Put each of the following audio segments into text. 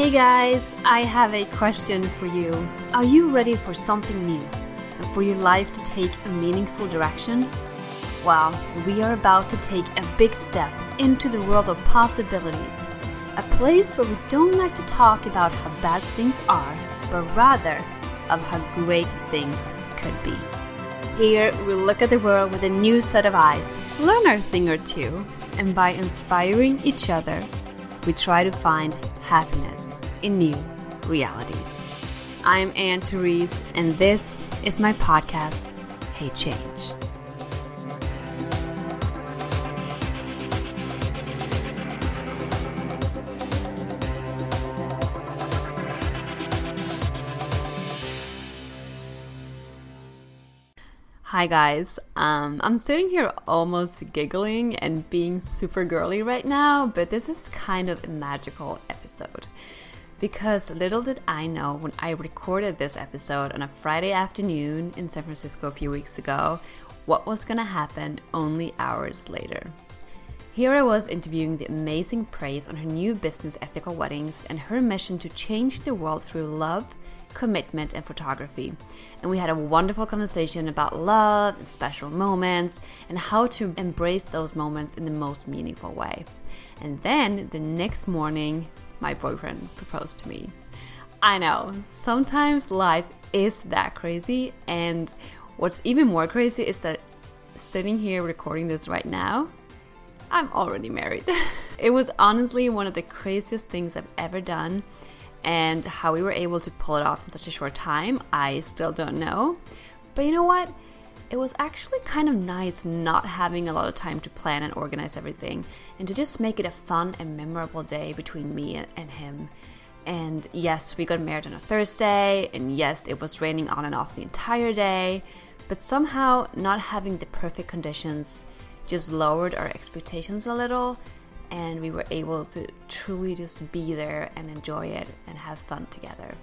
Hey guys, I have a question for you. Are you ready for something new and for your life to take a meaningful direction? Well, we are about to take a big step into the world of possibilities. A place where we don't like to talk about how bad things are, but rather of how great things could be. Here, we look at the world with a new set of eyes, learn our thing or two, and by inspiring each other, we try to find happiness in new realities. I'm Anne Therese, and this is my podcast, Hey Change. Hi guys, um, I'm sitting here almost giggling and being super girly right now, but this is kind of a magical episode. Because little did I know when I recorded this episode on a Friday afternoon in San Francisco a few weeks ago, what was gonna happen only hours later. Here I was interviewing the amazing Praise on her new business, Ethical Weddings, and her mission to change the world through love commitment, and photography. And we had a wonderful conversation about love and special moments and how to embrace those moments in the most meaningful way. And then the next morning, my boyfriend proposed to me. I know, sometimes life is that crazy. And what's even more crazy is that sitting here recording this right now, I'm already married. it was honestly one of the craziest things I've ever done and how we were able to pull it off in such a short time, I still don't know. But you know what? It was actually kind of nice not having a lot of time to plan and organize everything and to just make it a fun and memorable day between me and him. And yes, we got married on a Thursday, and yes, it was raining on and off the entire day, but somehow not having the perfect conditions just lowered our expectations a little and we were able to truly just be there and enjoy it and have fun together.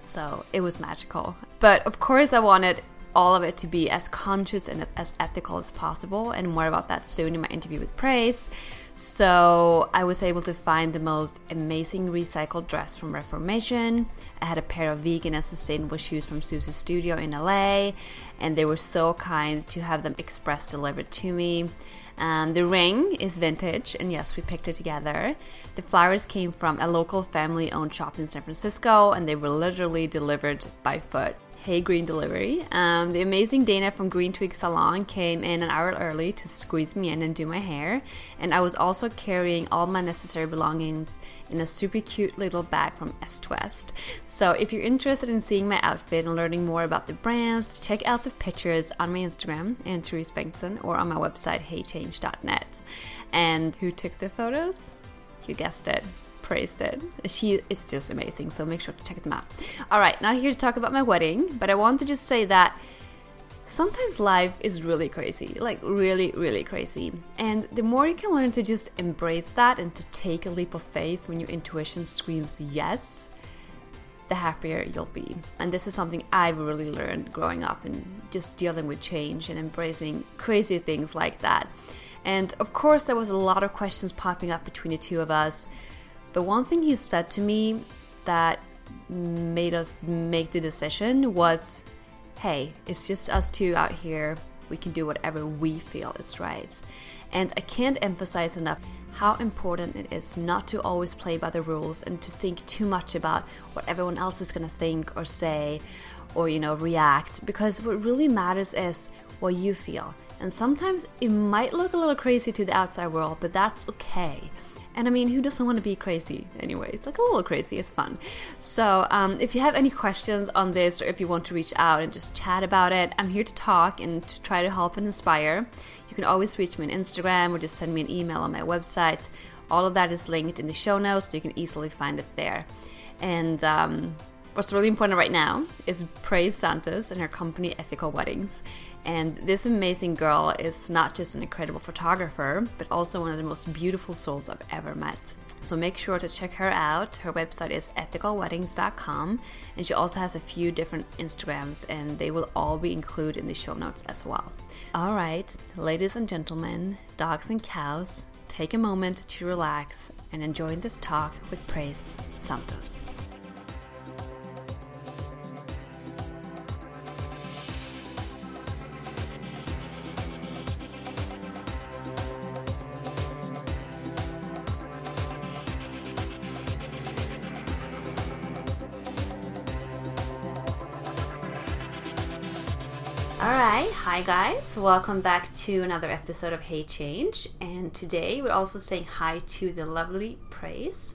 So it was magical. But of course, I wanted all of it to be as conscious and as ethical as possible, and more about that soon in my interview with Praise. So I was able to find the most amazing recycled dress from Reformation. I had a pair of vegan and sustainable shoes from Susi Studio in LA, and they were so kind to have them express delivered to me. And the ring is vintage, and yes, we picked it together. The flowers came from a local family owned shop in San Francisco, and they were literally delivered by foot. Hey Green Delivery. Um, the amazing Dana from Green Twig Salon came in an hour early to squeeze me in and do my hair, and I was also carrying all my necessary belongings in a super cute little bag from Est West. So if you're interested in seeing my outfit and learning more about the brands, check out the pictures on my Instagram, Anne Therese Bengtsson, or on my website, heychange.net. And who took the photos? You guessed it Praise did. She is just amazing, so make sure to check them out. All right, not here to talk about my wedding, but I want to just say that sometimes life is really crazy, like really, really crazy. And the more you can learn to just embrace that and to take a leap of faith when your intuition screams yes, the happier you'll be. And this is something I've really learned growing up and just dealing with change and embracing crazy things like that. And of course, there was a lot of questions popping up between the two of us. But one thing he said to me that made us make the decision was hey, it's just us two out here. We can do whatever we feel is right. And I can't emphasize enough how important it is not to always play by the rules and to think too much about what everyone else is going to think or say or, you know, react. Because what really matters is what you feel. And sometimes it might look a little crazy to the outside world, but that's okay and I mean, who doesn't want to be crazy anyway? It's Like a little crazy is fun. So, um, if you have any questions on this or if you want to reach out and just chat about it, I'm here to talk and to try to help and inspire. You can always reach me on Instagram or just send me an email on my website. All of that is linked in the show notes, so you can easily find it there. And um, what's really important right now is Praise Santos and her company Ethical Weddings. And this amazing girl is not just an incredible photographer, but also one of the most beautiful souls I've ever met. So make sure to check her out. Her website is ethicalweddings.com, and she also has a few different Instagrams, and they will all be included in the show notes as well. All right, ladies and gentlemen, dogs and cows, take a moment to relax and enjoy this talk with Praise Santos. Hi guys, welcome back to another episode of Hey Change. And today we're also saying hi to the lovely Praise,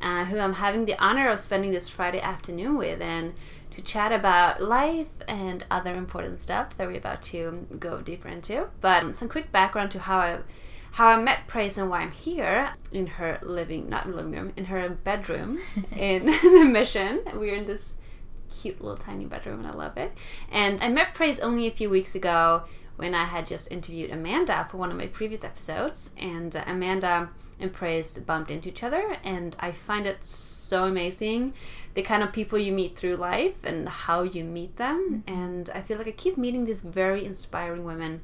uh, who I'm having the honor of spending this Friday afternoon with and to chat about life and other important stuff that we're about to go deeper into. But um, some quick background to how I how I met Praise and why I'm here in her living not living room, in her bedroom in the mission. We're in this cute little tiny bedroom and I love it. And I met Praise only a few weeks ago when I had just interviewed Amanda for one of my previous episodes. And uh, Amanda and Praise bumped into each other, and I find it so amazing the kind of people you meet through life and how you meet them. Mm-hmm. And I feel like I keep meeting these very inspiring women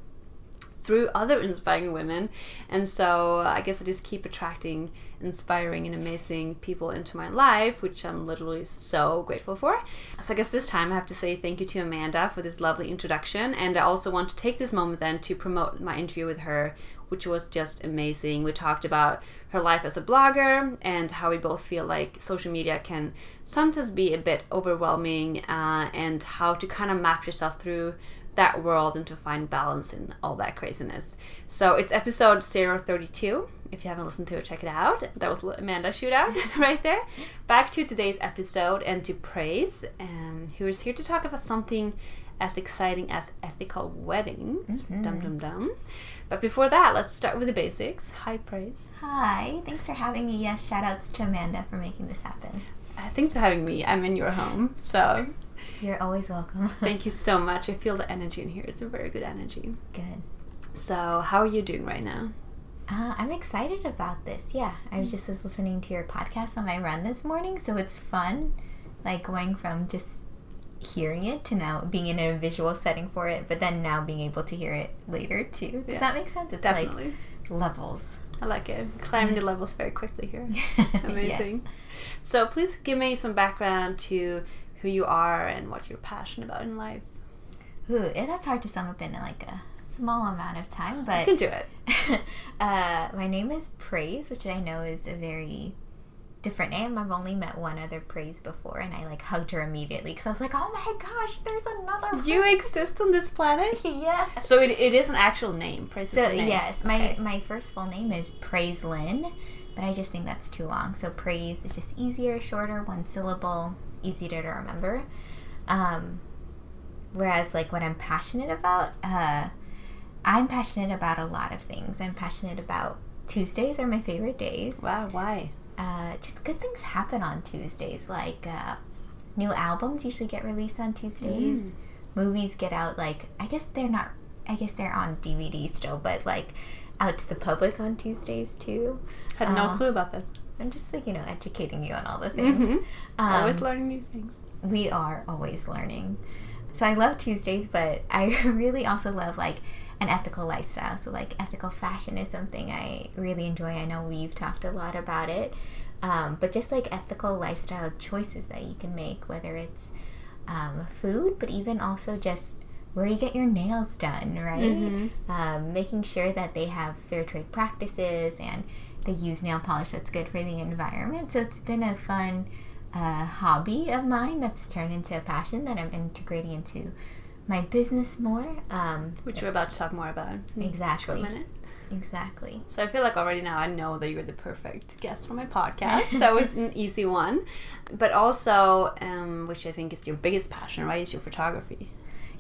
through other inspiring women. And so I guess I just keep attracting inspiring and amazing people into my life, which I'm literally so grateful for. So I guess this time I have to say thank you to Amanda for this lovely introduction. And I also want to take this moment then to promote my interview with her, which was just amazing. We talked about her life as a blogger and how we both feel like social media can sometimes be a bit overwhelming uh, and how to kind of map yourself through that world and to find balance in all that craziness. So it's episode 032. If you haven't listened to it, check it out. That was Amanda shootout right there. Back to today's episode and to Praise, um, who is here to talk about something as exciting as ethical weddings. Mm-hmm. Dum dum dum. But before that, let's start with the basics. Hi, Praise. Hi. Thanks for having me. Yes, shout outs to Amanda for making this happen. Uh, thanks for having me. I'm in your home, so you're always welcome. Thank you so much. I feel the energy in here. It's a very good energy. Good. So, how are you doing right now? Uh, I'm excited about this. Yeah, I was just listening to your podcast on my run this morning, so it's fun, like going from just hearing it to now being in a visual setting for it, but then now being able to hear it later too. Does yeah, that make sense? It's definitely. like levels. I like it. Climbing the levels very quickly here. Amazing. yes. So please give me some background to who you are and what you're passionate about in life. Ooh, yeah, that's hard to sum up in like a small amount of time, but you can do it. uh, my name is Praise, which I know is a very different name. I've only met one other Praise before, and I like hugged her immediately because I was like, "Oh my gosh, there's another." You exist on this planet? yeah. So it, it is an actual name. Praise. So name. yes, my my first full name is Praise Lynn, but I just think that's too long. So Praise is just easier, shorter, one syllable easy to remember. Um, whereas, like, what I'm passionate about, uh, I'm passionate about a lot of things. I'm passionate about Tuesdays are my favorite days. Wow, why? Uh, just good things happen on Tuesdays. Like, uh, new albums usually get released on Tuesdays. Mm. Movies get out, like, I guess they're not, I guess they're on DVD still, but, like, out to the public on Tuesdays too. Had no um, clue about this. I'm just like you know educating you on all the things. Mm-hmm. Um, always learning new things. We are always learning. So I love Tuesdays, but I really also love like an ethical lifestyle. So like ethical fashion is something I really enjoy. I know we've talked a lot about it, um, but just like ethical lifestyle choices that you can make, whether it's um, food, but even also just where you get your nails done, right? Mm-hmm. Um, making sure that they have fair trade practices and they use nail polish that's good for the environment. So it's been a fun uh, hobby of mine that's turned into a passion that I'm integrating into my business more. Um, Which we're about to talk more about. Exactly. minute. Exactly. So I feel like already now I know that you're the perfect guest for my podcast. that was an easy one. But also, um, which I think is your biggest passion, right, is your photography.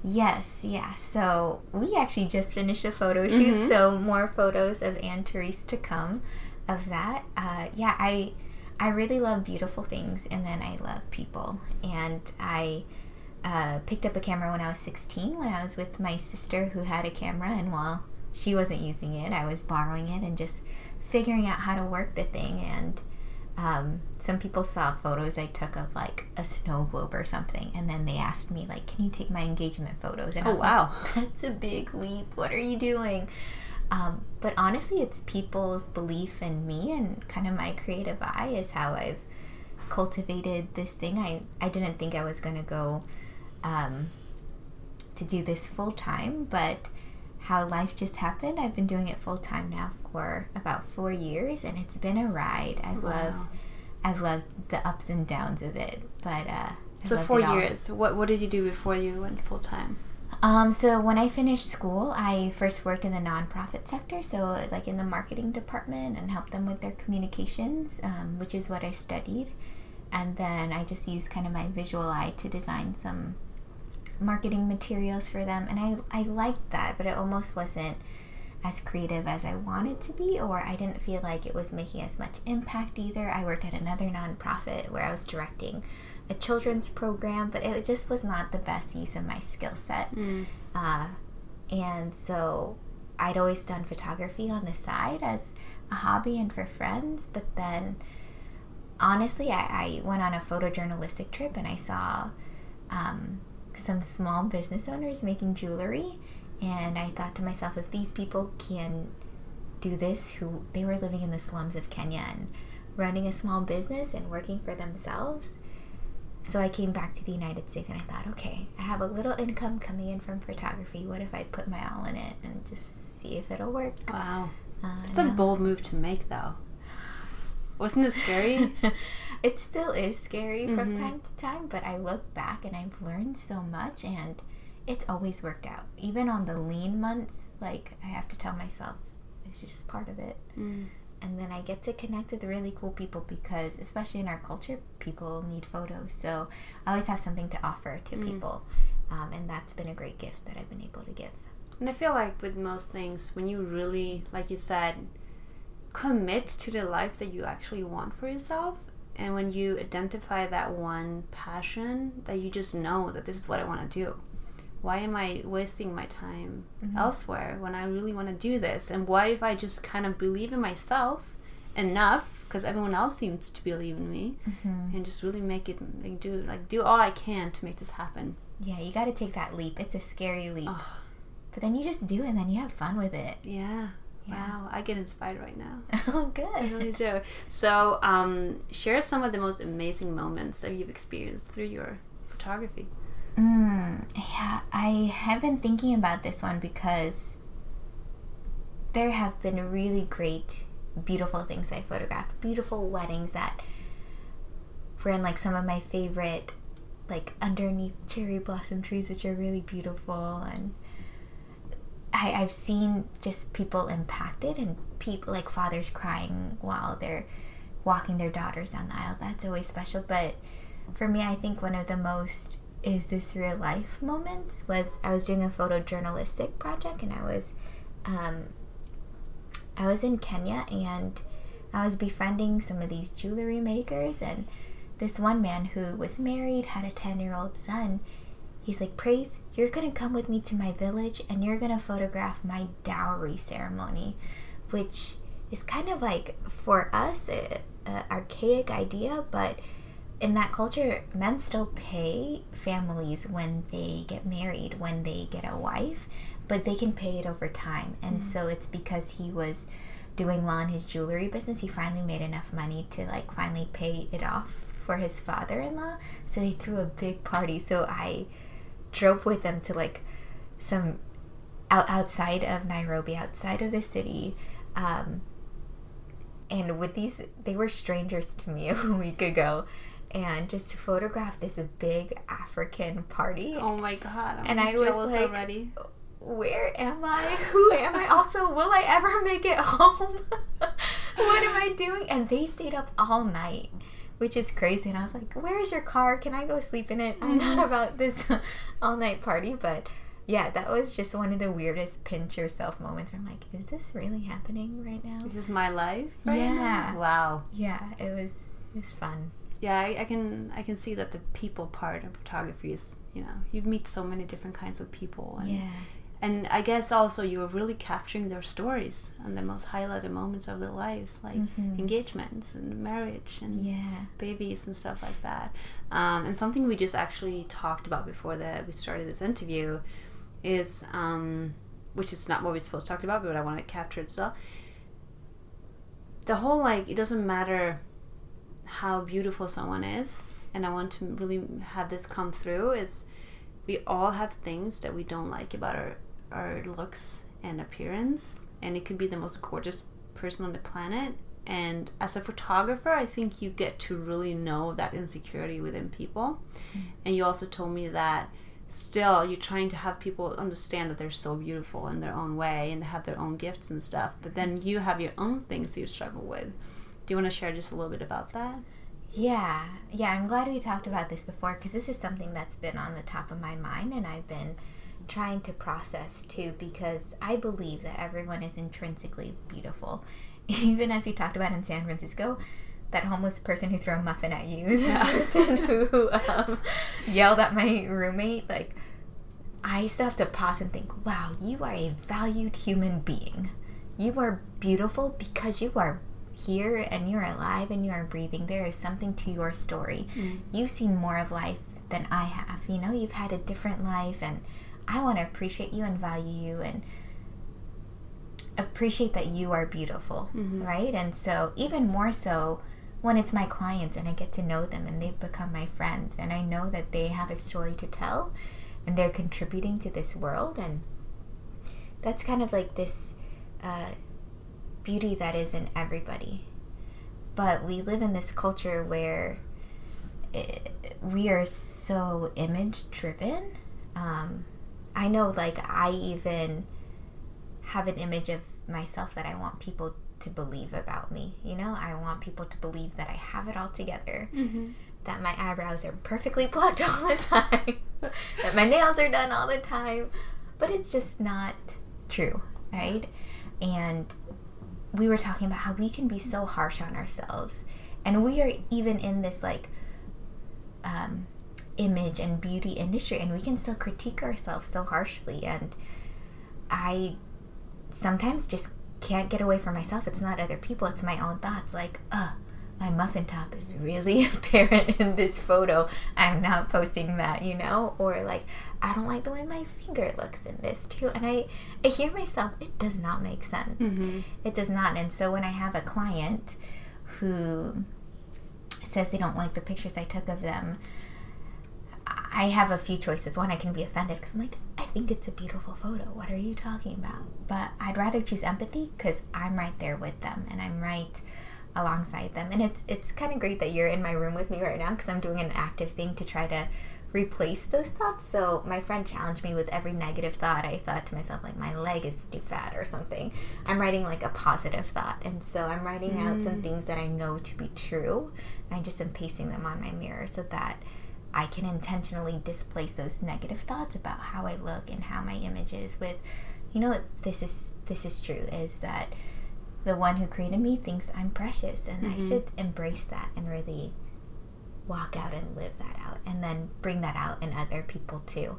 Yes, yeah. So we actually just finished a photo shoot, mm-hmm. so more photos of Anne Therese to come of that. Uh, yeah, I I really love beautiful things, and then I love people. And I uh, picked up a camera when I was 16, when I was with my sister who had a camera, and while she wasn't using it, I was borrowing it and just figuring out how to work the thing. And um, some people saw photos I took of like a snow globe or something, and then they asked me like, "Can you take my engagement photos?" And oh I was wow, like, "That's a big leap. What are you doing?" Um, but honestly, it's people's belief in me and kind of my creative eye is how I've cultivated this thing. I, I didn't think I was going to go um, to do this full time, but how life just happened. I've been doing it full time now for about four years, and it's been a ride. I've Wow. loved, I've loved the ups and downs of it. But uh, So four years. What what did you do before you went full time? Um, so when I finished school, I first worked in the nonprofit sector, so like in the marketing department and helped them with their communications, um, which is what I studied. And then I just used kind of my visual eye to design some marketing materials for them, and I I liked that, but it almost wasn't as creative as I wanted to be, or I didn't feel like it was making as much impact either. I worked at another nonprofit where I was directing a children's program, but it just was not the best use of my skill set. Mm. Uh, and so I'd always done photography on the side as a hobby and for friends, but then honestly, I, I went on a photojournalistic trip and I saw um, some small business owners making jewelry. And I thought to myself, if these people can do this, who they were living in the slums of Kenya and running a small business and working for themselves. So I came back to the United States and I thought, okay, I have a little income coming in from photography. What if I put my all in it and just see if it'll work? Wow. Uh, It's a bold move to make though. Wasn't it scary? it still is scary from Mhm. time to time, but I look back and I've learned so much and it's always worked out. Even on the lean months, like I have to tell myself, it's just part of it. Mm. And then I get to connect with really cool people because, especially in our culture, people need photos. So I always have something to offer to Mm. people. Um, and that's been a great gift that I've been able to give. And I feel like with most things, when you really, like you said, commit to the life that you actually want for yourself, and when you identify that one passion that you just know that this is what I want to do. Why am I wasting my time Mhm. elsewhere when I really want to do this? And what if I just kind of believe in myself enough because everyone else seems to believe in me and just really make it like, do like do all I can to make this happen. Yeah, you got to take that leap. It's a scary leap. Oh, But then you just do it and then you have fun with it. yeah. Yeah. Wow, I get inspired right now. oh, good. I really do. So, um, share some of the most amazing moments that you've experienced through your photography. Mm, yeah, I have been thinking about this one because there have been really great, beautiful things I photographed. Beautiful weddings that were in like some of my favorite, like underneath cherry blossom trees, which are really beautiful. And I, I've seen just people impacted and people like fathers crying while they're walking their daughters down the aisle. That's always special. But for me, I think one of the most is this real life moments was I was doing a photojournalistic project and I was um, I was in Kenya and I was befriending some of these jewelry makers and this one man who was married had a 10 year old son. He's like praise you're gonna come with me to my village and you're gonna photograph my dowry ceremony which is kind of like for us a, a archaic idea but in that culture, men still pay families when they get married, when they get a wife, but they can pay it over time. And so it's because he was doing well in his jewelry business, he finally made enough money to like finally pay it off for his father-in-law. So they threw a big party. So I drove with them to like some out outside of Nairobi, outside of the city. Um, and with these, they were strangers to me a week ago and just to photograph this big African party. Oh my god! I'm And I was like- already. Where am I? Who am I? Also, will I ever make it home? what am I doing? And they stayed up all night, which is crazy. And I was like, Where is your car? Can I go sleep in it? I'm not mm-hmm. about this all night party. But yeah, that was just one of the weirdest pinch yourself moments where I'm like, Is this really happening right now? This is my life. Right Yeah. now? Wow. Yeah, it was it was fun. Yeah, I, I can I can see that the people part of photography is you know you meet so many different kinds of people and Yeah. and I guess also you're really capturing their stories and the most highlighted moments of their lives, like Mhm. engagements and marriage and Yeah. babies and stuff like that. Um, and something we just actually talked about before that we started this interview is um, which is not what we're supposed to talk about, but I want to capture it still. The whole like it doesn't matter how beautiful someone is, and I want to really have this come through is we all have things that we don't like about our our looks and appearance, and it could be the most gorgeous person on the planet. And as a photographer, I think you get to really know that insecurity within people. Mm-hmm. And you also told me that still you're trying to have people understand that they're so beautiful in their own way and they have their own gifts and stuff but then you have your own things you struggle with do you want to share just a little bit about that? Yeah yeah i'm glad we talked about this before because this is something that's been on the top of my mind and i've been trying to process too because i believe that everyone is intrinsically beautiful. Even as we talked about in san francisco that homeless person who threw a muffin at you, the person who um, yelled at my roommate, like, I still have to pause and think, wow, you are a valued human being. You are beautiful because you are here and you're alive and you are breathing. There is something to your story. Mm. You've seen more of life than I have. You know, you've had a different life, and I want to appreciate you and value you and appreciate that you are beautiful, mm-hmm. right? And so, even more so, when it's my clients and I get to know them and they've become my friends and I know that they have a story to tell and they're contributing to this world and that's kind of like this uh, beauty that is in everybody. But we live in this culture where it, we are so image driven. Um, I know, like, I even have an image of myself that I want people to believe about me. You know, I want people to believe that I have it all together, mm-hmm. that my eyebrows are perfectly plucked all the time, that my nails are done all the time. But it's just not true, right? And we were talking about how we can be so harsh on ourselves. And we are even in this like um, image and beauty industry, and we can still critique ourselves so harshly. And I sometimes just can't get away from myself. It's not other people, it's my own thoughts. Like, uh, my muffin top is really apparent in this photo. I'm not posting that, you know? Or like, I don't like the way my finger looks in this too. And I, I hear myself, it does not make sense. Mm-hmm. It does not. And so when I have a client who says they don't like the pictures I took of them, I have a few choices. One, I can be offended because I'm like, I think it's a beautiful photo. What are you talking about? But I'd rather choose empathy because I'm right there with them and I'm right alongside them. And it's it's kind of great that you're in my room with me right now because I'm doing an active thing to try to replace those thoughts. So my friend challenged me with every negative thought. I thought to myself like my leg is too fat or something. I'm writing like a positive thought, and so I'm writing mm. out some mm. things that I know to be true, and I just am pasting them on my mirror so that I can intentionally displace those negative thoughts about how I look and how my image is with, you know what, this is this is true, is that the one who created me thinks I'm precious and mm-hmm. I should embrace that and really walk out and live that out and then bring that out in other people too.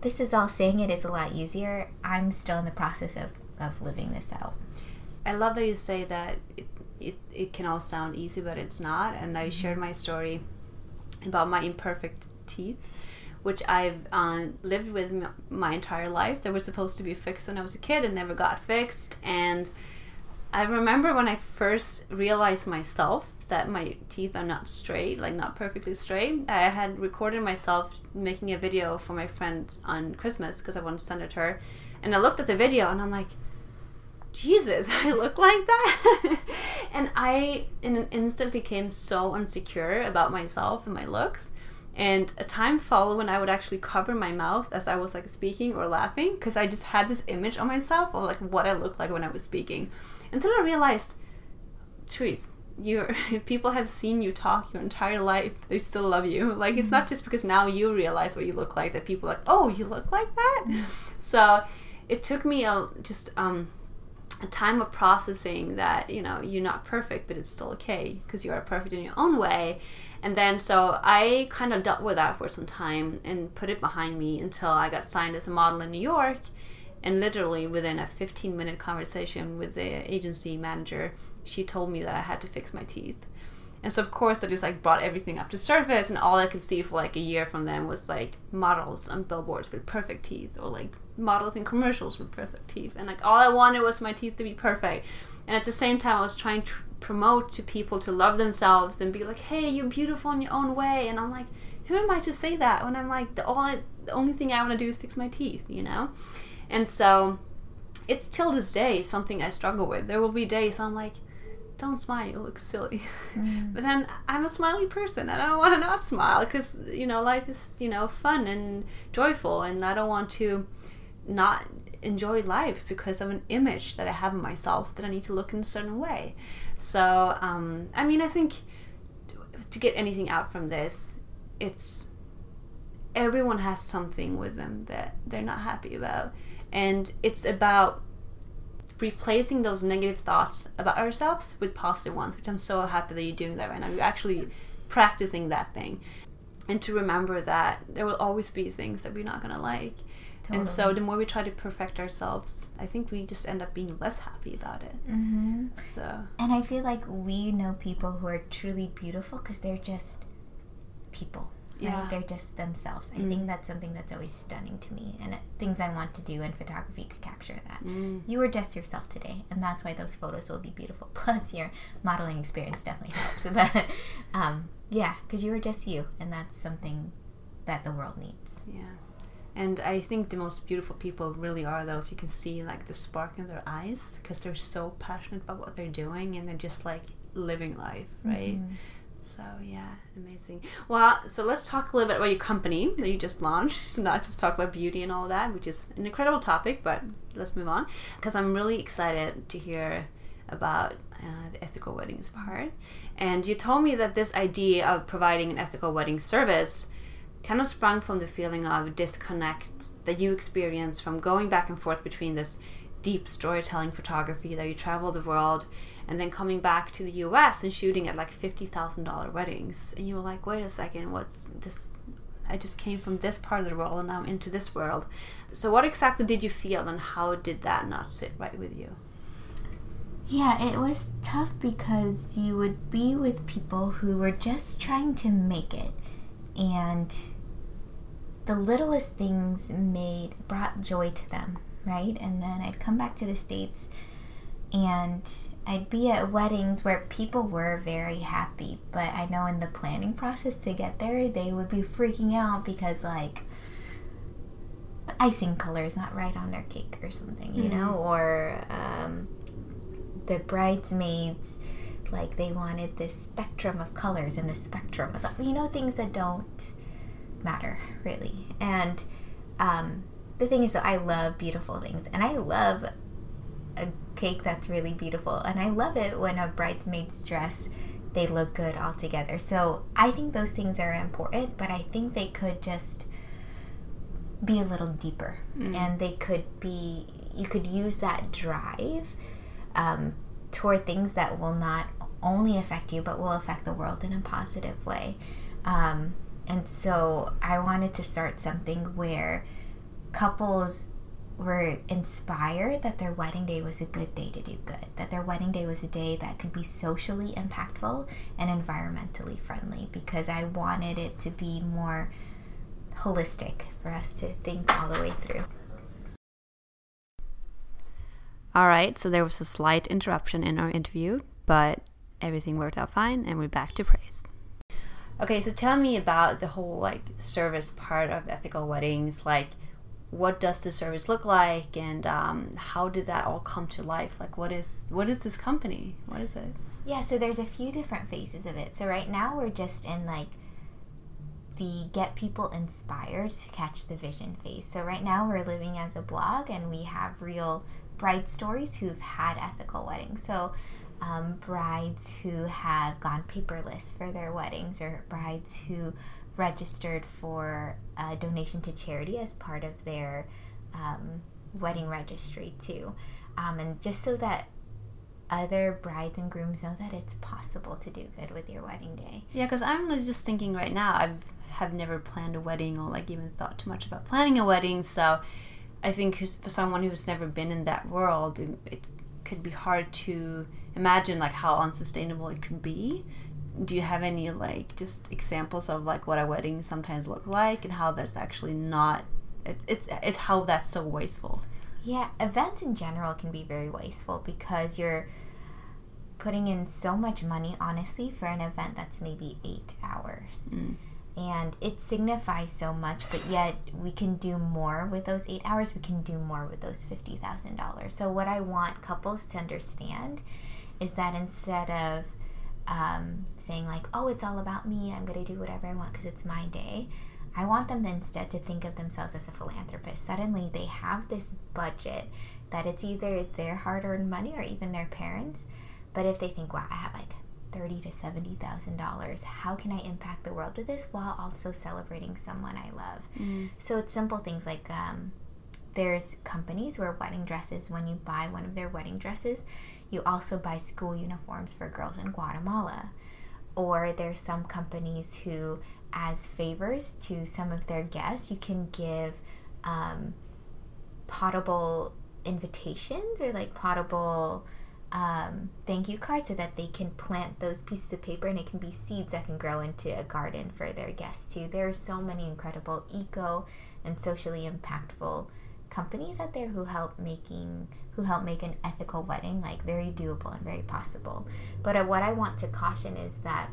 This is all saying it is a lot easier. I'm still in the process of, of living this out. I love that you say that it, it, it can all sound easy, but it's not. And I mm-hmm. shared my story about my imperfect teeth, which I've uh, lived with m- my entire life. They were supposed to be fixed when I was a kid and never got fixed. And I remember when I first realized myself that my teeth are not straight, like not perfectly straight. I had recorded myself making a video for my friend on Christmas because I wanted to send it to her. And I looked at the video and I'm like, Jesus, I look like that. and I, in an instant, became so insecure about myself and my looks. And a time followed when I would actually cover my mouth as I was like speaking or laughing because I just had this image of myself of like what I looked like when I was speaking. Until I realized, Therese, you people have seen you talk your entire life. They still love you. Like it's not mm-hmm. just because now you realize what you look like that people are like, oh, you look like that. so it took me a just um a time of processing that you know you're not perfect but it's still okay because you are perfect in your own way and then so i kind of dealt with that for some time and put it behind me until i got signed as a model in new york and literally within a 15 minute conversation with the agency manager she told me that i had to fix my teeth And so of course they just like brought everything up to surface, and all I could see for like a year from them was like models on billboards with perfect teeth, or like models in commercials with perfect teeth, and like all I wanted was my teeth to be perfect. And at the same time, I was trying to promote to people to love themselves and be like, "Hey, you're beautiful in your own way," and I'm like, who am I to say that when I'm like the only the only thing I want to do is fix my teeth, you know? And so it's till this day something I struggle with. There will be days I'm like, don't smile, you look silly. Mm. but then I'm a smiley person and I don't want to not smile because, you know, life is, you know, fun and joyful and I don't want to not enjoy life because of an image that I have of myself that I need to look in a certain way. So, um, I mean, I think to get anything out from this, it's everyone has something with them that they're not happy about. And it's about replacing those negative thoughts about ourselves with positive ones, which I'm so happy that you're doing that right now. You're actually practicing that thing. And to remember that there will always be things that we're not going to like. Totally. And so the more we try to perfect ourselves, I think we just end up being less happy about it. Mm-hmm. So. And I feel like we know people who are truly beautiful because they're just people yeah. They're just themselves. Mm. I think mm. that's something that's always stunning to me, and things I want to do in photography to capture that. Mm. You are just yourself today, and that's why those photos will be beautiful. Plus, your modeling experience definitely helps. but um, yeah, because you are just you, and that's something that the world needs. Yeah. And I think the most beautiful people really are those you can see like the spark in their eyes because they're so passionate about what they're doing and they're just like living life, right? Mm-hmm. So yeah, amazing. Well, so let's talk a little bit about your company that you just launched. So not just talk about beauty and all that, which is an incredible topic, but let's move on because I'm really excited to hear about uh, the ethical weddings part. And you told me that this idea of providing an ethical wedding service kind of sprung from the feeling of disconnect that you experience from going back and forth between this deep storytelling photography that you travel the world and then coming back to the US and shooting at like $50,000 weddings. And you were like, wait a second, what's this? I just came from this part of the world and now I'm into this world. So, what exactly did you feel and how did that not sit right with you? Yeah, it was tough because you would be with people who were just trying to make it. And the littlest things made brought joy to them, right? And then I'd come back to the States and I'd be at weddings where people were very happy, but I know in the planning process to get there, they would be freaking out because, like, the icing color is not right on their cake or something, you mm-hmm. know? Or um, the bridesmaids, like, they wanted this spectrum of colors and the spectrum of, you know, things that don't matter, really. And um, the thing is, though, I love beautiful things, and I love cake that's really beautiful. And I love it when a bridesmaid's dress they look good all together. So I think those things are important, but I think they could just be a little deeper, mm. and they could be you could use that drive um, toward things that will not only affect you but will affect the world in a positive way. Um, and so I wanted to start something where couples were inspired that their wedding day was a good day to do good, that their wedding day was a day that could be socially impactful and environmentally friendly because I wanted it to be more holistic for us to think all the way through. All right, so there was a slight interruption in our interview, but everything worked out fine and we're back to praise. Okay, so tell me about the whole like service part of ethical weddings, like what does the service look like? And um, how did that all come to life? Like what is what is this company? What is it? Yeah so there's a few different phases of it. So right now we're just in like the get people inspired to catch the vision phase. So right now we're living as a blog and we have real bride stories who've had ethical weddings. So um, brides who have gone paperless for their weddings or brides who registered for a donation to charity as part of their um, wedding registry too, um, and just so that other brides and grooms know that it's possible to do good with your wedding day. Yeah, because I'm just thinking right now, I've have never planned a wedding or like even thought too much about planning a wedding, so I think for someone who's never been in that world, it, it could be hard to imagine like how unsustainable it could be do you have any like just examples of like what a wedding sometimes look like and how that's actually not it, it's it's how that's so wasteful Yeah, events in general can be very wasteful because you're putting in so much money, honestly, for an event that's maybe eight hours. Mm. And it signifies so much, but yet we can do more with those eight hours. We can do more with those $50,000. So, what I want couples to understand is that instead of um, saying, like, oh, it's all about me, I'm going to do whatever I want because it's my day, I want them instead to think of themselves as a philanthropist. Suddenly, they have this budget that it's either their hard earned money or even their parents. But if they think, wow, I have like thirty to seventy thousand dollars, how can I impact the world with this while also celebrating someone I love? Mm. So it's simple things like um, there's companies where wedding dresses, when you buy one of their wedding dresses, you also buy school uniforms for girls in Guatemala. Or there's some companies who, as favors to some of their guests, you can give um, plantable invitations or like plantable um, thank you cards so that they can plant those pieces of paper and it can be seeds that can grow into a garden for their guests too. There are so many incredible eco and socially impactful companies out there who help making who help make an ethical wedding like very doable and very possible. But uh, what I want to caution is that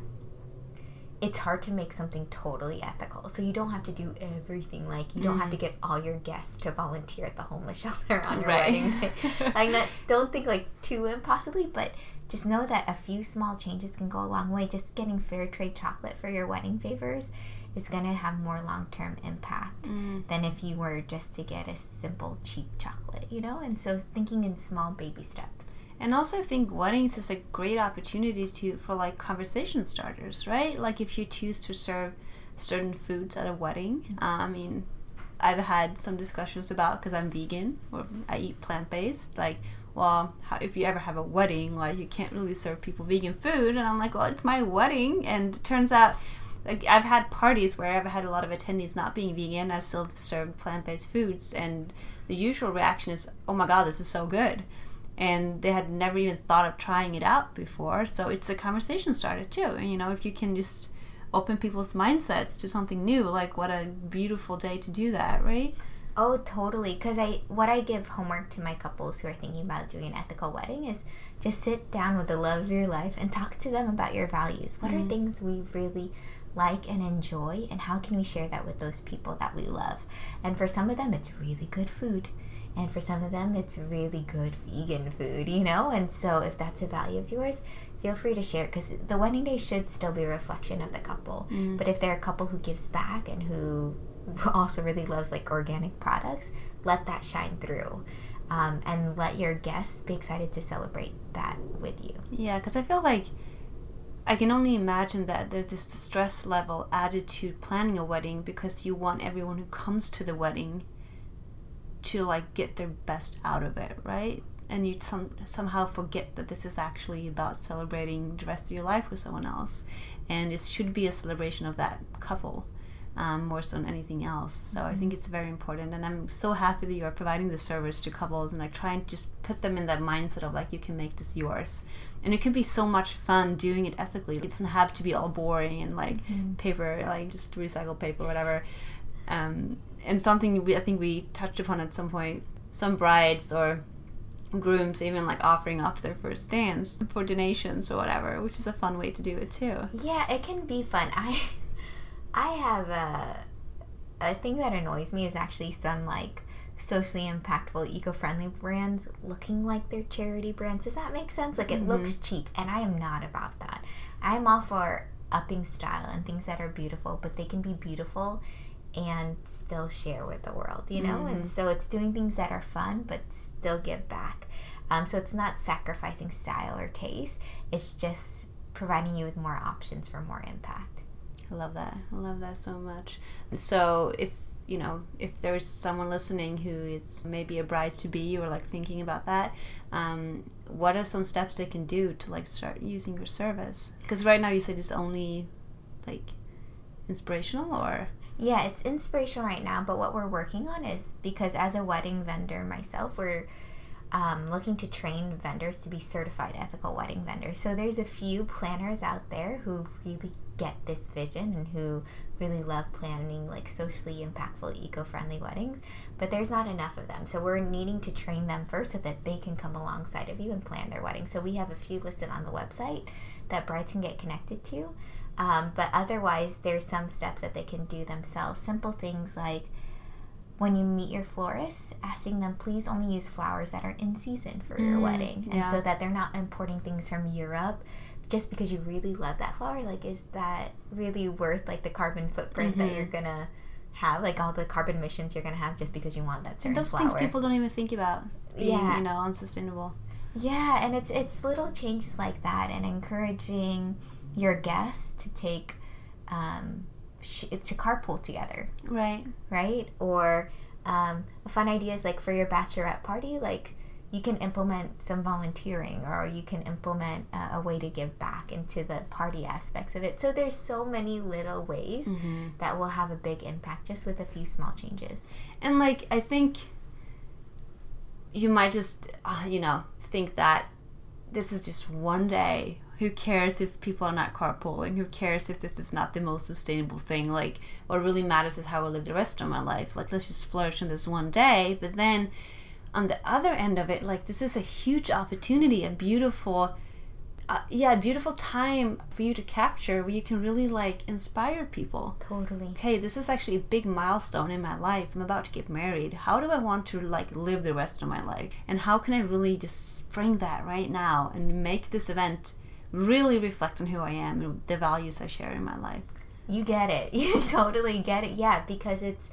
it's hard to make something totally ethical. So you don't have to do everything. Like you don't have to get all your guests to volunteer at the homeless shelter on your Right. wedding day. like not, don't think like too impossibly, but just know that a few small changes can go a long way. Just getting fair trade chocolate for your wedding favors is going to have more long term impact Mm. than if you were just to get a simple cheap chocolate, you know? And so thinking in small baby steps. And also, I think weddings is a great opportunity to for like conversation starters, right? Like if you choose to serve certain foods at a wedding. Uh, I mean, I've had some discussions about because I'm vegan or I eat plant based. Like, well, how, if you ever have a wedding, like you can't really serve people vegan food, and I'm like, well, it's my wedding, and it turns out. Like I've had parties where I've had a lot of attendees not being vegan. I still served plant-based foods, and the usual reaction is, "Oh my god, this is so good." and they had never even thought of trying it out before. So it's a conversation starter too. And you know, if you can just open people's mindsets to something new, like what a beautiful day to do that, right? Oh, totally. Because I, what I give homework to my couples who are thinking about doing an ethical wedding is just sit down with the love of your life and talk to them about your values. What are mm-hmm. things we really like and enjoy, and how can we share that with those people that we love? And for some of them, it's really good food. And for some of them, it's really good vegan food, you know? And so, if that's a value of yours, feel free to share because the wedding day should still be a reflection of the couple. But if they're a couple who gives back and who also really loves like organic products, let that shine through. Um, and let your guests be excited to celebrate that with you. Yeah, because I feel like I can only imagine that there's this stress level added to planning a wedding because you want everyone who comes to the wedding to like get their best out of it, right? And you some somehow forget that this is actually about celebrating the rest of your life with someone else, and it should be a celebration of that couple. Um, more so than anything else. So I think it's very important, and I'm so happy that you are providing this service to couples and like trying to just put them in that mindset of like you can make this yours, and it can be so much fun doing it ethically. It doesn't have to be all boring and like paper, like just recycled paper, whatever. Um, and something we, I think we touched upon at some point. Some brides or grooms even like offering off their first dance for donations or whatever, which is a fun way to do it too. Yeah, it can be fun. I I have a a thing that annoys me is actually some like socially impactful, eco-friendly brands looking like they're charity brands. Does that make sense? Like it looks cheap, and I am not about that. I'm all for upping style and things that are beautiful, but they can be beautiful and still share with the world, you know? And so it's doing things that are fun but still give back. Um, so it's not sacrificing style or taste, it's just providing you with more options for more impact. I love that. I love that so much. So if you know, if there's someone listening who is maybe a bride to be or like thinking about that, um, what are some steps they can do to like start using your service? Because right now you said it's only like inspirational or Yeah, it's inspirational right now, but what we're working on is because as a wedding vendor myself, we're um, looking to train vendors to be certified ethical wedding vendors. So there's a few planners out there who really get this vision and who really love planning like socially impactful, eco-friendly weddings, but there's not enough of them. So we're needing to train them first so that they can come alongside of you and plan their wedding. So we have a few listed on the website that brides can get connected to. Um, but otherwise, there's some steps that they can do themselves. Simple things like when you meet your florist, asking them please only use flowers that are in season for your Mm, wedding, and yeah. so that they're not importing things from Europe just because you really love that flower. Like, is that really worth like the carbon footprint that Mhm. you're gonna have? Like all the carbon emissions you're gonna have just because you want that certain flower? Those flower. things people don't even think about. Being, Yeah. you know, unsustainable. Yeah, and it's it's little changes like that, and encouraging your guests to take um, sh- to carpool together, Right. right? Or um, a fun idea is like for your bachelorette party, like you can implement some volunteering, or you can implement a, a way to give back into the party aspects of it. So there's so many little ways Mm-hmm. that will have a big impact just with a few small changes. And like I think you might just uh, you know think that this is just one day. Who cares if people are not carpooling? Who cares if this is not the most sustainable thing? Like what really matters is how I live the rest of my life. Like let's just splurge on this one day. But then on the other end of it, like this is a huge opportunity, a beautiful uh, yeah, beautiful time for you to capture where you can really like inspire people Totally. okay, this is actually a big milestone in my life. I'm about to get married. How do I want to like live the rest of my life? And how can I really just spring that right now and make this event really reflect on who I am and the values I share in my life? You get it. You totally get it. Yeah, because it's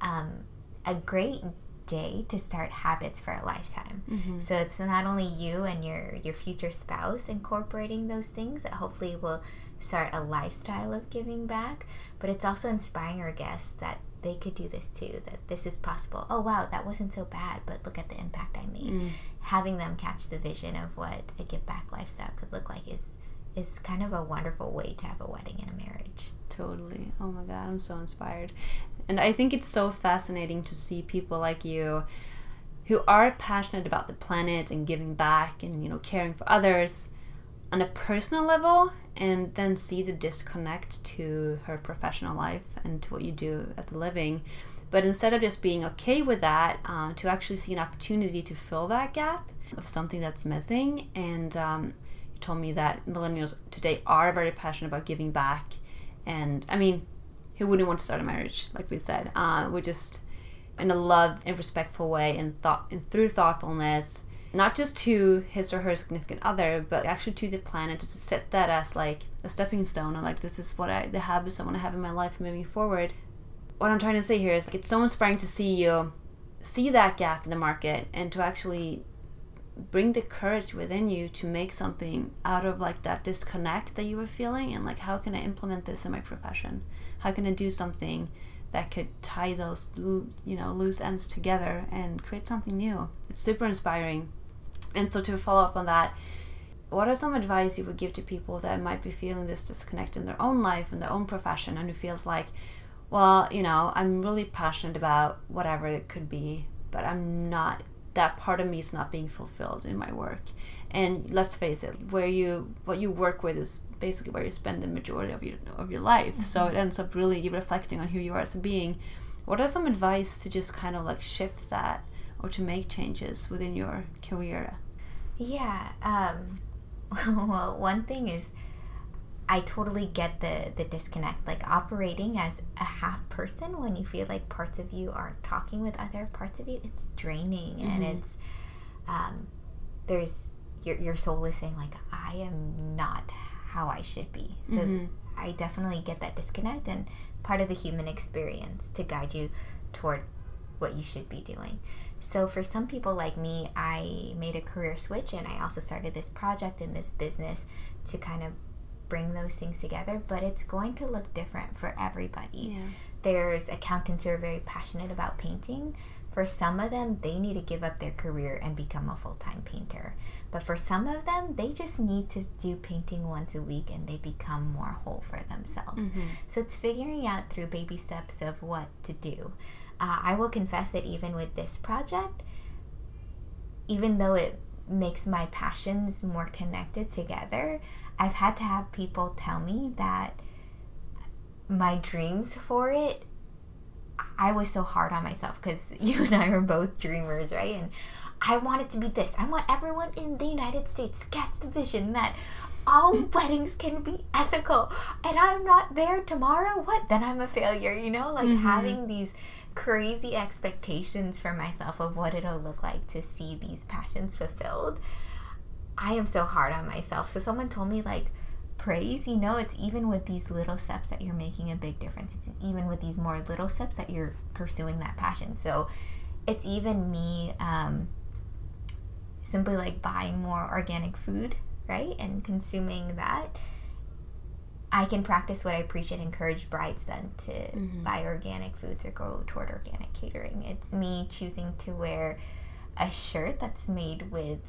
um, a great day to start habits for a lifetime. Mm-hmm. So it's not only you and your your future spouse incorporating those things that hopefully will start a lifestyle of giving back, but it's also inspiring our guests that they could do this too. That this is possible. Oh wow, that wasn't so bad, but look at the impact I made. Mm. Having them catch the vision of what a give back lifestyle could look like is is kind of a wonderful way to have a wedding and a marriage. Totally. Oh my god, I'm so inspired. And I think it's so fascinating to see people like you who are passionate about the planet and giving back and you know caring for others on a personal level and then see the disconnect to her professional life and to what you do as a living. But instead of just being okay with that uh, to actually see an opportunity to fill that gap of something that's missing. And um, you told me that millennials today are very passionate about giving back. And i mean who wouldn't want to start a marriage like we said. Uh, we just in a love and respectful way and thought and through thoughtfulness not just to his or her significant other but actually to the planet just to set that as like a stepping stone or like this is what i the habits i want to have in my life moving forward. What i'm trying to say here is like it's so inspiring to see you see that gap in the market and to actually bring the courage within you to make something out of like that disconnect that you were feeling and like how can i implement this in my profession how can i do something that could tie those you know loose ends together and create something new? It's super inspiring. And so to follow up on that what are some advice you would give to people that might be feeling this disconnect in their own life and their own profession and who feels like well you know i'm really passionate about whatever it could be but i'm not that part of me is not being fulfilled in my work. And let's face it where you what you work with is basically where you spend the majority of your of your life so it ends up really reflecting on who you are as a being what are some advice to just kind of like shift that or to make changes within your career Yeah. Um, well, one thing is, I totally get the the disconnect. Like operating as a half person when you feel like parts of you aren't talking with other parts of you, it's draining and Mhm. it's um, there's your your soul is saying like I am not how I should be. So Mhm. I definitely get that disconnect and part of the human experience to guide you toward what you should be doing. So for some people like me, I made a career switch and I also started this project and this business to kind of bring those things together, but it's going to look different for everybody. yeah There's accountants who are very passionate about painting. For some of them, they need to give up their career and become a full time painter. But for some of them, they just need to do painting once a week and they become more whole for themselves. Mhm. So it's figuring out through baby steps of what to do. Uh, I will confess that even with this project, even though it makes my passions more connected together, I've had to have people tell me that my dreams for it I was so hard on myself because you and I are both dreamers, right? And I want it to be this. I want everyone in the United States to catch the vision that all hmm. weddings can be ethical and I'm not there tomorrow. What? Then I'm a failure, you know? Like mm-hmm. having these crazy expectations for myself of what it'll look like to see these passions fulfilled. I am so hard on myself. So someone told me like praise, you know, it's even with these little steps that you're making a big difference. It's even with these more little steps that you're pursuing that passion. So it's even me um, simply like buying more organic food, right? And consuming that. I can practice what I preach and encourage brides then to mm-hmm. buy organic foods or go toward organic catering. It's me choosing to wear a shirt that's made with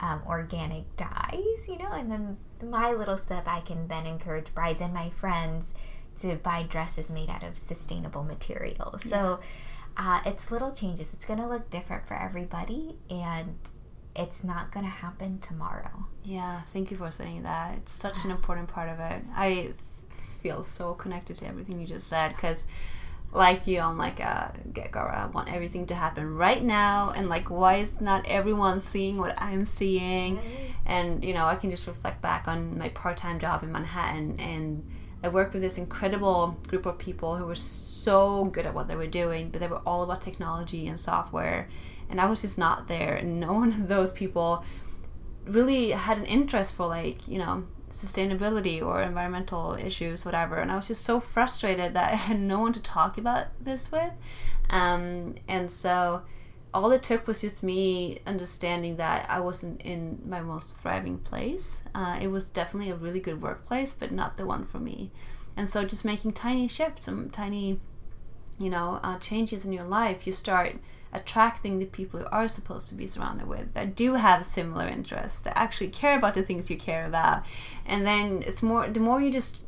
um, organic dyes, you know, and then my little step, I can then encourage brides and my friends to buy dresses made out of sustainable materials. Yeah. So uh, it's little changes. It's going to look different for everybody, and it's not going to happen tomorrow. Yeah, thank you for saying that. It's such an important part of it. I feel so connected to everything you just said because like you I'm like a get go I want everything to happen right now and like why is not everyone seeing what I'm seeing? Nice. and you know I can just reflect back on my part-time job in Manhattan and I worked with this incredible group of people who were so good at what they were doing but they were all about technology and software and I was just not there. And no one of those people really had an interest for like you know sustainability or environmental issues, whatever. And I was just so frustrated that I had no one to talk about this with. Um, and so all it took was just me understanding that I wasn't in my most thriving place. Uh, it was definitely a really good workplace, but not the one for me. And so just making tiny shifts, some tiny, you know, uh, changes in your life, you start attracting the people you are supposed to be surrounded with that do have similar interests that actually care about the things you care about. And then it's more the more you just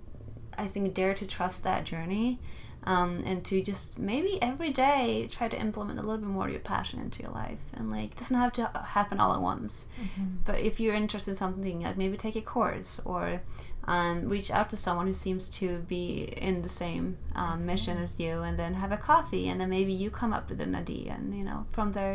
i think dare to trust that journey um, and to just maybe every day try to implement a little bit more of your passion into your life. And like it doesn't have to happen all at once. Mm-hmm. but if you're interested in something like maybe take a course or um, reach out to someone who seems to be in the same um, mission as you and then have a coffee and then maybe you come up with an idea and you know from there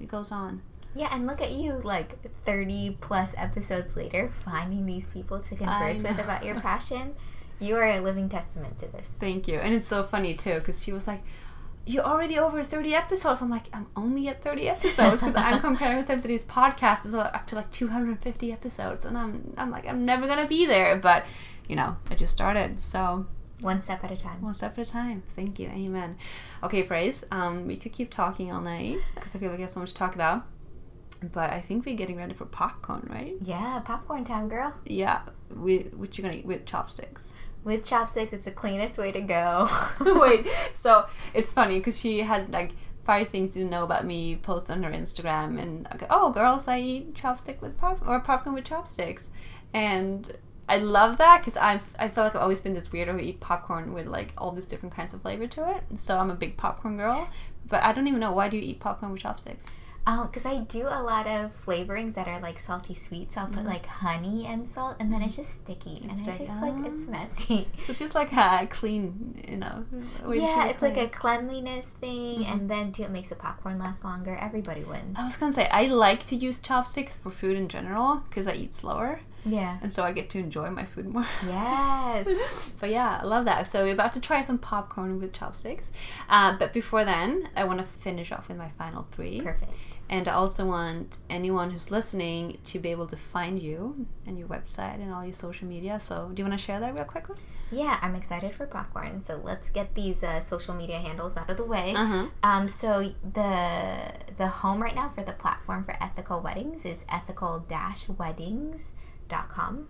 it goes on. Yeah and look at you like 30 plus episodes later finding these people to converse with about your passion. You are a living testament to this. Thank you. And it's so funny too because she was like you're already over 30 episodes. I'm like, I'm only at 30 episodes because I'm comparing with these podcasts so up to like 250 episodes. And I'm, I'm like, I'm never going to be there. But, you know, I just started. So one step at a time. One step at a time. Thank you. Amen. Okay, Praise. Um, we could keep talking all night because I feel like I have so much to talk about. But I think we're getting ready for popcorn, right? Yeah, popcorn time, girl. Yeah. We, what you gonna eat with chopsticks? With chopsticks it's the cleanest way to go wait so it's funny because she had like five things to know about me post on her instagram and okay, oh girls i eat chopstick with pop or popcorn with chopsticks and I love that because I I feel like I've always been this weirdo who eat popcorn with like all these different kinds of flavor to it. So I'm a big popcorn girl. But I don't even know why do you eat popcorn with chopsticks? Because um, I do a lot of flavorings that are like salty sweet, so I'll put mm. like honey and salt, and then it's just sticky, it's and sticky. I just like it's messy. It's just like a clean, you know. Yeah, it's like a cleanliness thing, mm-hmm. and then too, it makes the popcorn last longer. Everybody wins. I was gonna say I like to use chopsticks for food in general because I eat slower. Yeah. And so I get to enjoy my food more. Yes. but yeah, I love that. So we're about to try some popcorn with chopsticks. Uh, but before then, I want to finish off with my final three. Perfect. And I also want anyone who's listening to be able to find you and your website and all your social media. So, do you want to share that real quick? Yeah, I'm excited for popcorn. So let's get these uh, social media handles out of the way. Uh-huh. Um, so the the home right now for the platform for ethical weddings is ethical-weddings.com,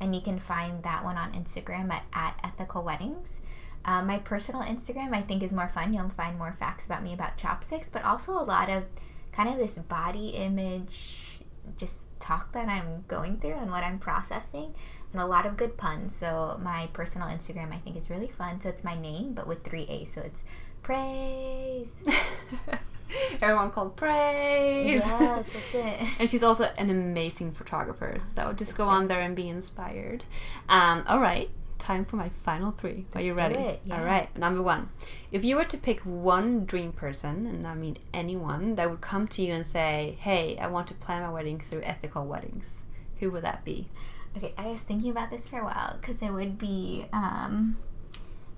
and you can find that one on Instagram at, at ethical weddings. Um, my personal Instagram I think is more fun. You'll find more facts about me about chopsticks, but also a lot of kind of this body image just talk that I'm going through and what I'm processing and a lot of good puns. So my personal Instagram I think is really fun. So it's my name but with three A's. So it's praise. Everyone called praise. Yes, that's it. And she's also an amazing photographer. So just go on there and be inspired. Um, all right, time for my final three. Are you Let's ready? yeah. All right, number one. If you were to pick one dream person, and I mean anyone, that would come to you and say, hey, I want to plan my wedding through ethical weddings, who would that be? Okay, I was thinking about this for a while because it would be. Um,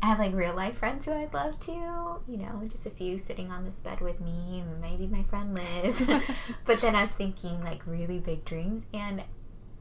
I have like real life friends who I'd love to, you know, just a few sitting on this bed with me, maybe my friend Liz. but then I was thinking like really big dreams, and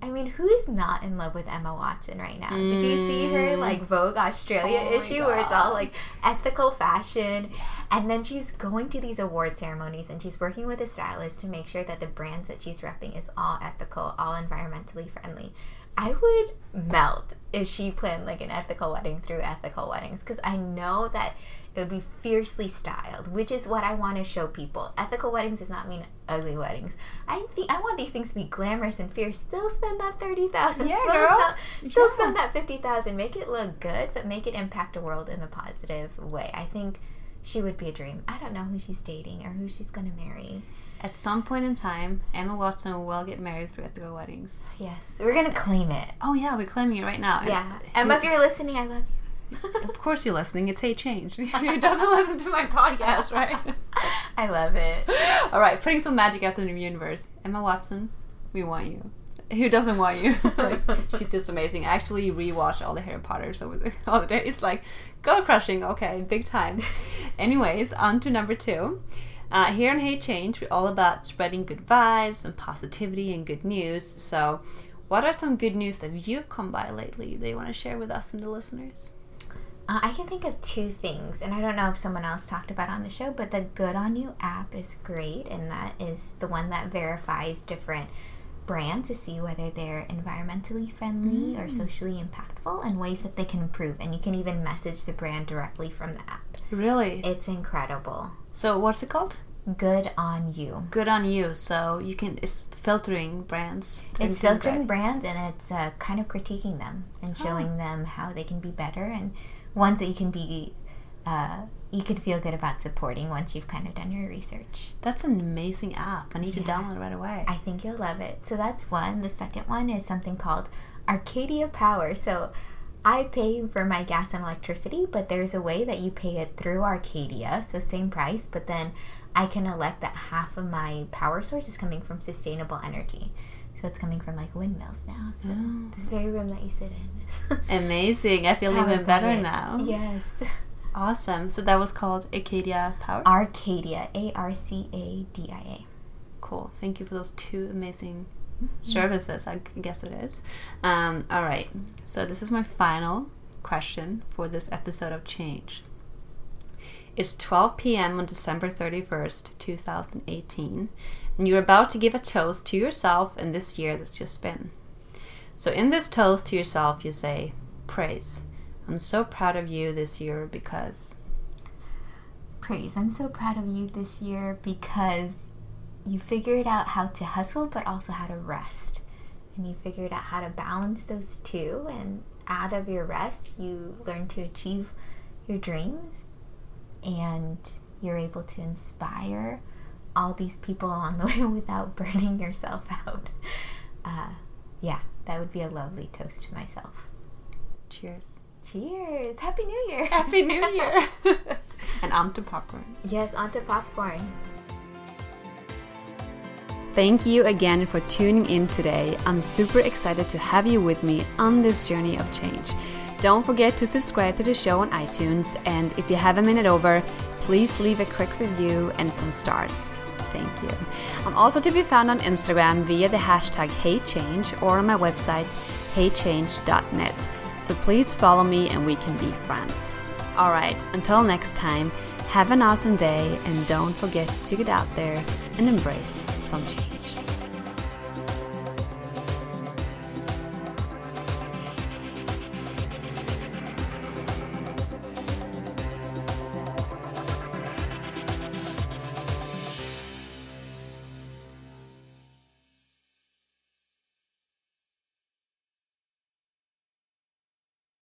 I mean, who is not in love with Emma Watson right now? Did you see her Mm. like Vogue Australia Oh issue where it's all like ethical fashion? And then she's going to these award ceremonies and she's working with a stylist to make sure that the brands that she's repping is all ethical, all environmentally friendly. I would melt if she planned like an ethical wedding through ethical weddings because I know that it would be fiercely styled, which is what I want to show people. Ethical weddings does not mean ugly weddings. I think I want these things to be glamorous and fierce. Still spend that thirty thousand. Yeah, still, girl. Still, still Yeah. spend that fifty thousand. Make it look good, but make it impact the world in a positive way. I think she would be a dream. I don't know who she's dating or who she's gonna marry. At some point in time, Emma Watson will get married through ethical weddings. Yes, we're gonna claim it. Oh yeah, we're claiming it right now. Yeah, Emma, if you're listening, I love you. of course you're listening. It's Hey Change. Who doesn't listen to my podcast, right? I love it. All right, putting some magic out in the universe. Emma Watson, we want you. Who doesn't want you? like, she's just amazing. I actually rewatched all the Harry Potters over the holidays. Like, go crushing. Okay, big time. Anyways, on to number two. Uh, here on Hey Change, we're all about spreading good vibes and positivity and good news. So, what are some good news that you've come by lately that you want to share with us and the listeners? Uh, I can think of two things, and I don't know if someone else talked about it on the show, but the Good on You app is great, and that is the one that verifies different brands to see whether they're environmentally friendly or socially impactful and ways that they can improve. And you can even message the brand directly from the app. Really? It's incredible. So, what's it called? Good on You. Good on you. So you can it's filtering brands. It's filtering brands and it's uh, kind of critiquing them and Oh. showing them how they can be better and ones that you can be, uh, you can feel good about supporting once you've kind of done your research. That's an amazing app. I need to download it right away. I think you'll love it. So that's one. The second one is something called Arcadia Power. So I pay for my gas and electricity, but there's a way that you pay it through Arcadia, so same price, but then I can elect that half of my power source is coming from sustainable energy. So it's coming from like windmills now. So Oh. this very room that you sit in. Amazing. I feel powered even better now. Yes. Awesome. So that was called Acadia Power. Arcadia, A R C A D I A. Cool. Thank you for those two amazing services. I guess it is. Um, all right. So this is my final question for this episode of Change. It's 12 p.m. on December 31st, 2018, and you're about to give a toast to yourself in this year that's just been. So, in this toast to yourself, you say, Praise. I'm so proud of you this year because. Praise. I'm so proud of you this year because you figured out how to hustle but also how to rest. And you figured out how to balance those two. And out of your rest, you learn to achieve your dreams and you're able to inspire all these people along the way without burning yourself out. Uh, yeah, that would be a lovely toast to myself. Cheers. Cheers! Happy New Year! Happy New Year! and on to popcorn. yes, onto popcorn. Thank you again for tuning in today. I'm super excited to have you with me on this journey of change. Don't forget to subscribe to the show on iTunes, and if you have a minute over, please leave a quick review and some stars. Thank you. I'm also to be found on Instagram via the hashtag HeyChange or on my website heychange.net. So please follow me and we can be friends. All right, until next time, have an awesome day and don't forget to get out there and embrace some change.